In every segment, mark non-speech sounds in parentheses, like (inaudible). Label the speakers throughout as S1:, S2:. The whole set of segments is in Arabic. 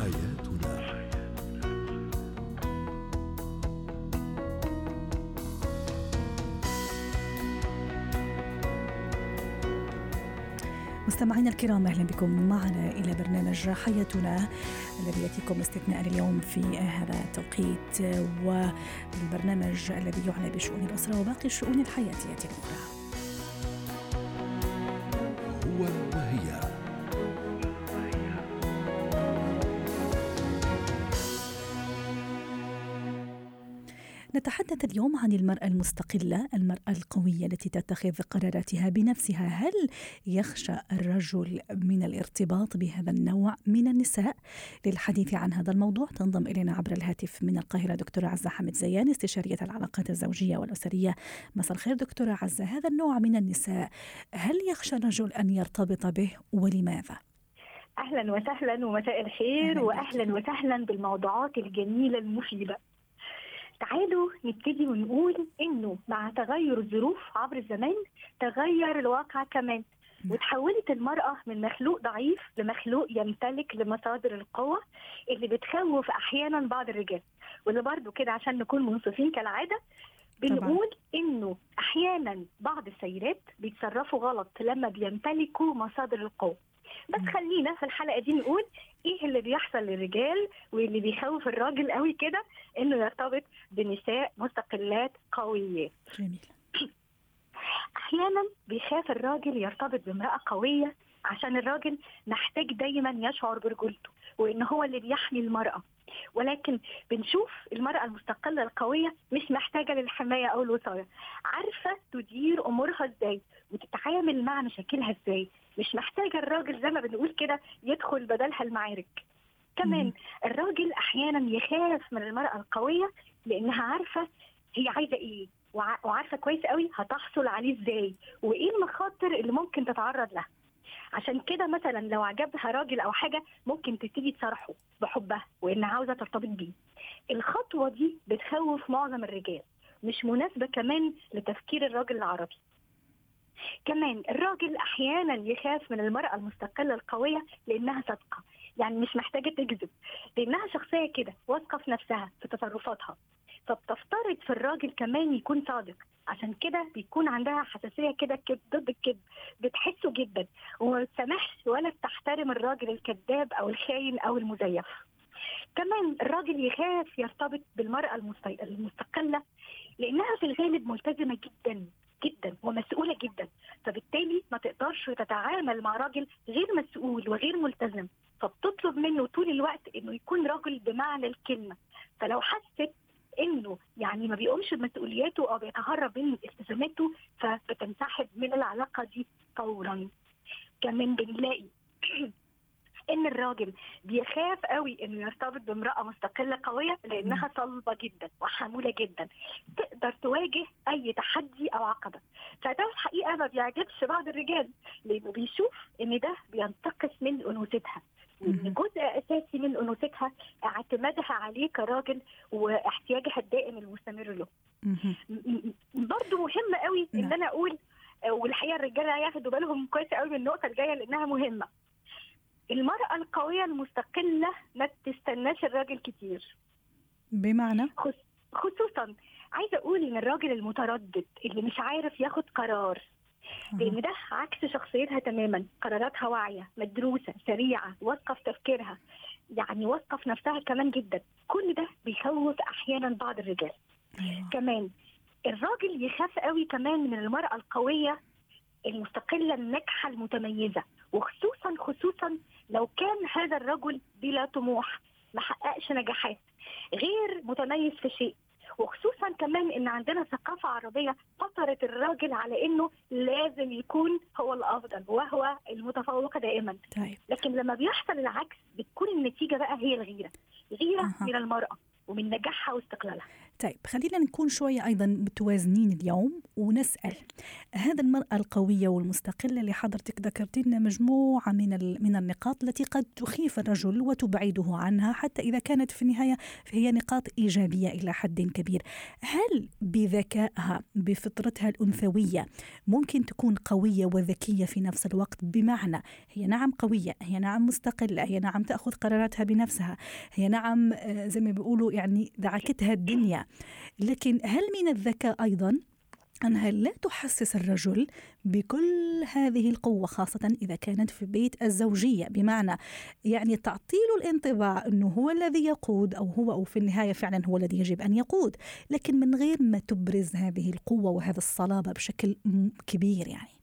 S1: حياتنا
S2: مستمعينا الكرام أهلا بكم معنا إلى برنامج حياتنا الذي يأتيكم استثناء اليوم في هذا التوقيت والبرنامج الذي يعنى بشؤون الأسرة وباقي الشؤون الحياتية الاخرى. نتحدث اليوم عن المرأة المستقلة، المرأة القوية التي تتخذ قراراتها بنفسها، هل يخشى الرجل من الارتباط بهذا النوع من النساء؟ للحديث عن هذا الموضوع تنضم إلينا عبر الهاتف من القاهرة دكتورة عزة حمد زيان استشارية العلاقات الزوجية والأسرية. مساء الخير دكتورة عزة، هذا النوع من النساء هل يخشى الرجل أن يرتبط به ولماذا؟
S3: أهلا وسهلا ومساء الخير واهلا وسهلا بالموضوعات الجميلة المفيدة تعالوا نبتدي ونقول إنه مع تغير الظروف عبر الزمان تغير الواقع كمان. وتحولت المرأة من مخلوق ضعيف لمخلوق يمتلك لمصادر القوة اللي بتخوف أحيانا بعض الرجال. واللي برضو كده عشان نكون منصفين كالعادة. بنقول إنه أحيانا بعض السيدات بيتصرفوا غلط لما بيمتلكوا مصادر القوة. بس خلينا في الحلقة دي نقول إيه اللي بيحصل للرجال واللي بيخوف الراجل قوي كده؟ إنه يرتبط بنساء مستقلات قويات
S2: جميل.
S3: أحيانا بيخاف الراجل يرتبط بامرأة قوية عشان الراجل محتاج دايما يشعر برجولته وإن هو اللي بيحمي المرأة. ولكن بنشوف المرأة المستقلة القوية مش محتاجة للحماية أو الوصاية. عارفة تدير أمورها إزاي؟ وتتعامل مع مشاكلها إزاي؟ مش محتاجة الراجل زي ما بنقول كده يدخل بدلها المعارك. كمان. الراجل أحيانا يخاف من المرأة القوية لأنها عارفة هي عايزة إيه وع- وعارفة كويس قوي هتحصل عليه إزاي وإيه المخاطر اللي ممكن تتعرض لها. عشان كده مثلا لو عجبها راجل أو حاجة ممكن تبتدي تصارحه بحبها وان عاوزة ترتبط بيه. الخطوة دي بتخوف معظم الرجال مش مناسبة كمان لتفكير الراجل العربي. كمان الراجل أحيانا يخاف من المرأة المستقلة القوية لأنها صادقة يعني مش محتاجة تكذب لأنها شخصية كده واثقة في نفسها في تصرفاتها فبتفترض في الراجل كمان يكون صادق. عشان كده بيكون عندها حساسية كده كد- ضد الكذب. بتحسه جدا. وما بتسامحش ولا بتحترم الراجل الكذاب أو الخاين أو المزيف. كمان الراجل يخاف يرتبط بالمرأة المست- المستقلة لأنها في الغالب ملتزمة جدا جدا ومسؤولة جدا. فبالتالي ما تقدرش تتعامل مع راجل غير مسؤول وغير ملتزم. فبتطلب منه طول الوقت إنه يكون راجل بمعنى الكلمة. فلو حست انه يعني ما بيقومش بمسؤولياته أو بيتهرب من التزاماته فبتنسحب من العلاقة دي فورا. كمان بنلاقي (clears throat) إن الراجل بيخاف قوي إنه يرتبط بامرأة مستقلة قوية لأنها صلبة جدا وحمولة جدا. تقدر تواجه أي تحدي أو عقبة. فده الحقيقة ما بيعجبش بعض الرجال لأنه بيشوف إن ده بينتقص من
S2: أنوثتها.
S3: جزء أساسي من أنوثتها اعتمادها عليه كراجل واحتياجها الدائم المستمر له. برضو مهم قوي إن
S2: نعم.
S3: أنا أقول آه، والحقيقة الرجالة ياخدوا بالهم كويس قوي من النقطة الجاية لأنها مهمة. المرأة القوية المستقلة ما تستناش الراجل كتير.
S2: بمعنى؟
S3: خص- خصوصا عايزة أقول إن الراجل المتردد اللي مش عارف ياخد قرار لأن ده عكس شخصيتها تماما قراراتها واعية مدروسة سريعة واثقة في تفكيرها. يعني واثقة في نفسها كمان جدا. كل ده بيخوف أحيانا بعض الرجال.
S2: أيوة.
S3: كمان الراجل يخاف قوي كمان من المرأة القوية المستقلة الناجحة المتميزة. وخصوصا خصوصا لو كان هذا الرجل بلا طموح ما حققش نجاحات غير متميز في شيء. وخصوصا كمان إن عندنا ثقافة عربية فطرت الراجل على إنه لازم يكون هو الأفضل وهو المتفوق دائما.
S2: طيب.
S3: لكن لما بيحصل العكس بتكون النتيجة بقى هي الغيرة. غيرة
S2: أها.
S3: من المرأة ومن نجاحها واستقلالها.
S2: طيب خلينا نكون شوية أيضا متوازنين اليوم ونسأل هذا المرأة القوية والمستقلة اللي حضرتك ذكرت لنا مجموعة من من النقاط التي قد تخيف الرجل وتبعده عنها حتى إذا كانت في النهاية هي نقاط إيجابية إلى حد كبير. هل بذكائها بفطرتها الأنثوية ممكن تكون قوية وذكية في نفس الوقت؟ بمعنى هي نعم قوية هي نعم مستقلة هي نعم تأخذ قراراتها بنفسها هي نعم آه، زي ما بيقولوا يعني دعكتها الدنيا. لكن هل من الذكاء أيضا أنها لا تحسس الرجل بكل هذه القوة خاصة إذا كانت في بيت الزوجية؟ بمعنى يعني تعطيله الانطباع أنه هو الذي يقود أو هو أو في النهاية فعلا هو الذي يجب أن يقود لكن من غير ما تبرز هذه القوة وهذا الصلابة بشكل كبير يعني.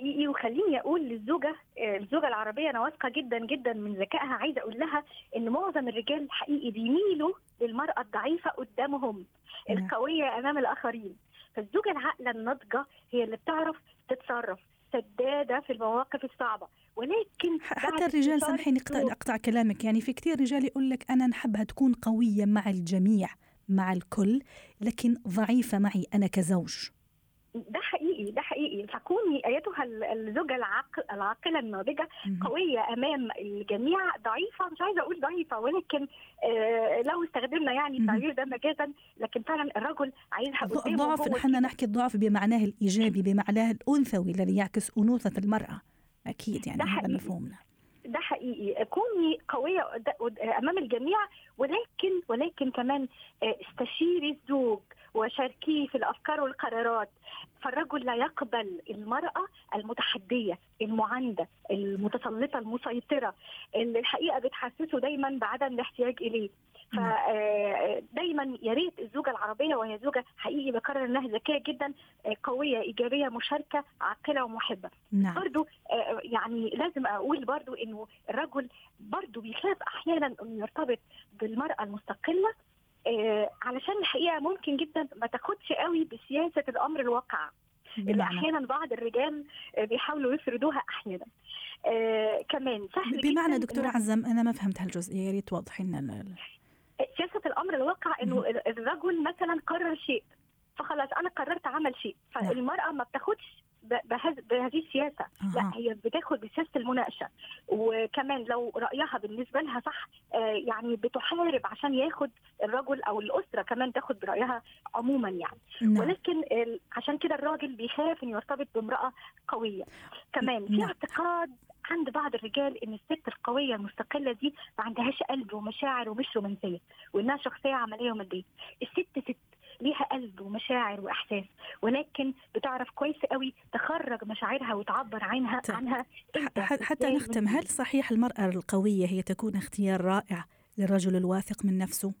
S3: حقيقي. وخليني أقول للزوجة آه، الزوجة العربية أنا واثقة جدا جدا من ذكائها. عايزة أقول لها إن معظم الرجال حقيقي بيميلوا للمرأة الضعيفة قدامهم
S2: نعم.
S3: القوية أمام الآخرين. فالزوجة العاقلة الناضجة هي اللي بتعرف تتصرف سدادة في المواقف الصعبة. ولكن
S2: حتى الرجال سامحيني اقطع كلامك. يعني في كثير رجال يقول لك أنا نحبها تكون قوية مع الجميع مع الكل لكن ضعيفة معي أنا كزوج.
S3: ده حقيقي ده حقيقي. فكوني أيتها ال- الزوجة العاقل العاقلة
S2: الناضجة.
S3: قوية أمام الجميع ضعيفة مش عايزة أقول ضعيفة ولكن آه لو استخدمنا يعني. التعبير ده مجازا لكن فعلا الرجل عايزها
S2: ض-
S3: قدامه
S2: ضعف
S3: هو
S2: نحن نحكي الضعف بمعناه الإيجابي بمعناه الأنثوي الذي يعكس أنوثة المرأة أكيد يعني هذا. مفهومنا
S3: ده حقيقي كوني قد- أمام الجميع ولكن ولكن كمان آه، استشيري الزوج وشاركيه في الأفكار والقرارات فالرجل لا يقبل المرأة المتحدية المعاندة المتسلطة المسيطرة اللي الحقيقة بتحسسه دايما بعدم الاحتياج إليه. فدايما يا ريت الزوجة العربية وهي زوجة حقيقي بكرر إنها ذكية جدا آه، قوية إيجابية مشاركة عاقلة ومحبة.
S2: نعم.
S3: برضو آه، يعني لازم أقول برضو إنه الرجل برضو بيخاف أحيانا إنه يرتبط بالمرأة المستقلة آه، علشان الحقيقة ممكن جدا ما تاخدش قوي بسياسة الأمر الواقع. اللي أحيانا بعض الرجال آه، بيحاولوا يفرضوها أحيانا. آه كمان سهل
S2: بمعنى
S3: جداً
S2: دكتورة
S3: إنه
S2: عزم أنا ما فهمت هالجزئية يا ريت توضحي لنا
S3: سياسة الأمر الواقع إنه الرجل مثلا قرر شيء فخلاص أنا قررت عمل شيء
S2: نعم.
S3: فالمرأة ما بتاخدش بهذه السياسة. لا
S2: أها.
S3: هي بتاخد بسياسة المناقشة. وكمان لو رأيها بالنسبة لها صح آه، يعني بتحارب عشان ياخد الرجل أو الأسرة كمان تاخد برأيها عموما يعني.
S2: نعم.
S3: ولكن عشان كده الراجل بيخاف إنه يرتبط بامرأة قوية. كمان في
S2: نعم.
S3: اعتقاد عند بعض الرجال إن الست القوية المستقلة دي ما عندهاش قلب ومشاعر ومش رومانسية وإنها شخصية عملية ومادية. الست قلب ومشاعر وإحساس ولكن بتعرف كويس قوي تخرج مشاعرها وتعبر عنها
S2: طيب.
S3: عنها
S2: حتى نختم. هل صحيح المرأة القوية هي تكون اختيار رائع للرجل الواثق من نفسه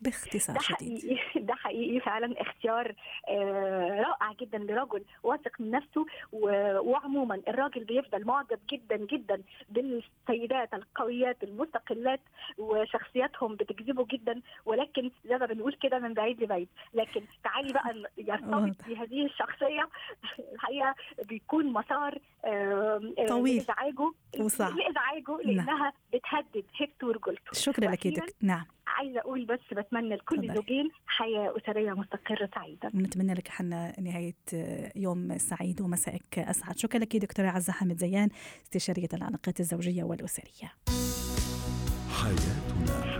S2: باختصار
S3: ده
S2: شديد (laughs)
S3: ده حقيقي فعلا اختيار آه، رائع جدا لرجل واثق من نفسه وعموما الراجل بيفضل معجب جدا جدا بالسيدات القويات المستقلات وشخصياتهم بتجذبه جدا ولكن زي ما بنقول كده من بعيد لبعيد لكن تعالي بقى يرتبط
S2: واضح.
S3: بهذه الشخصية الحقيقة بيكون مسار
S2: طويل
S3: لإزعاجه
S2: وصعب.
S3: لإزعاجه
S2: نعم.
S3: لأنها بتهدد هيبته ورجولته
S2: شكرا لك نعم
S3: عايزة أقول بس بتمنى لكل. زوجين حياة أسرية مستقرة سعيدة.
S2: ونتمنى لك حنا نهاية يوم سعيد ومسائك أسعد. شكرا لك دكتورة عزة حامد زيان استشارية العلاقات الزوجية والأسرية.
S1: حياتنا.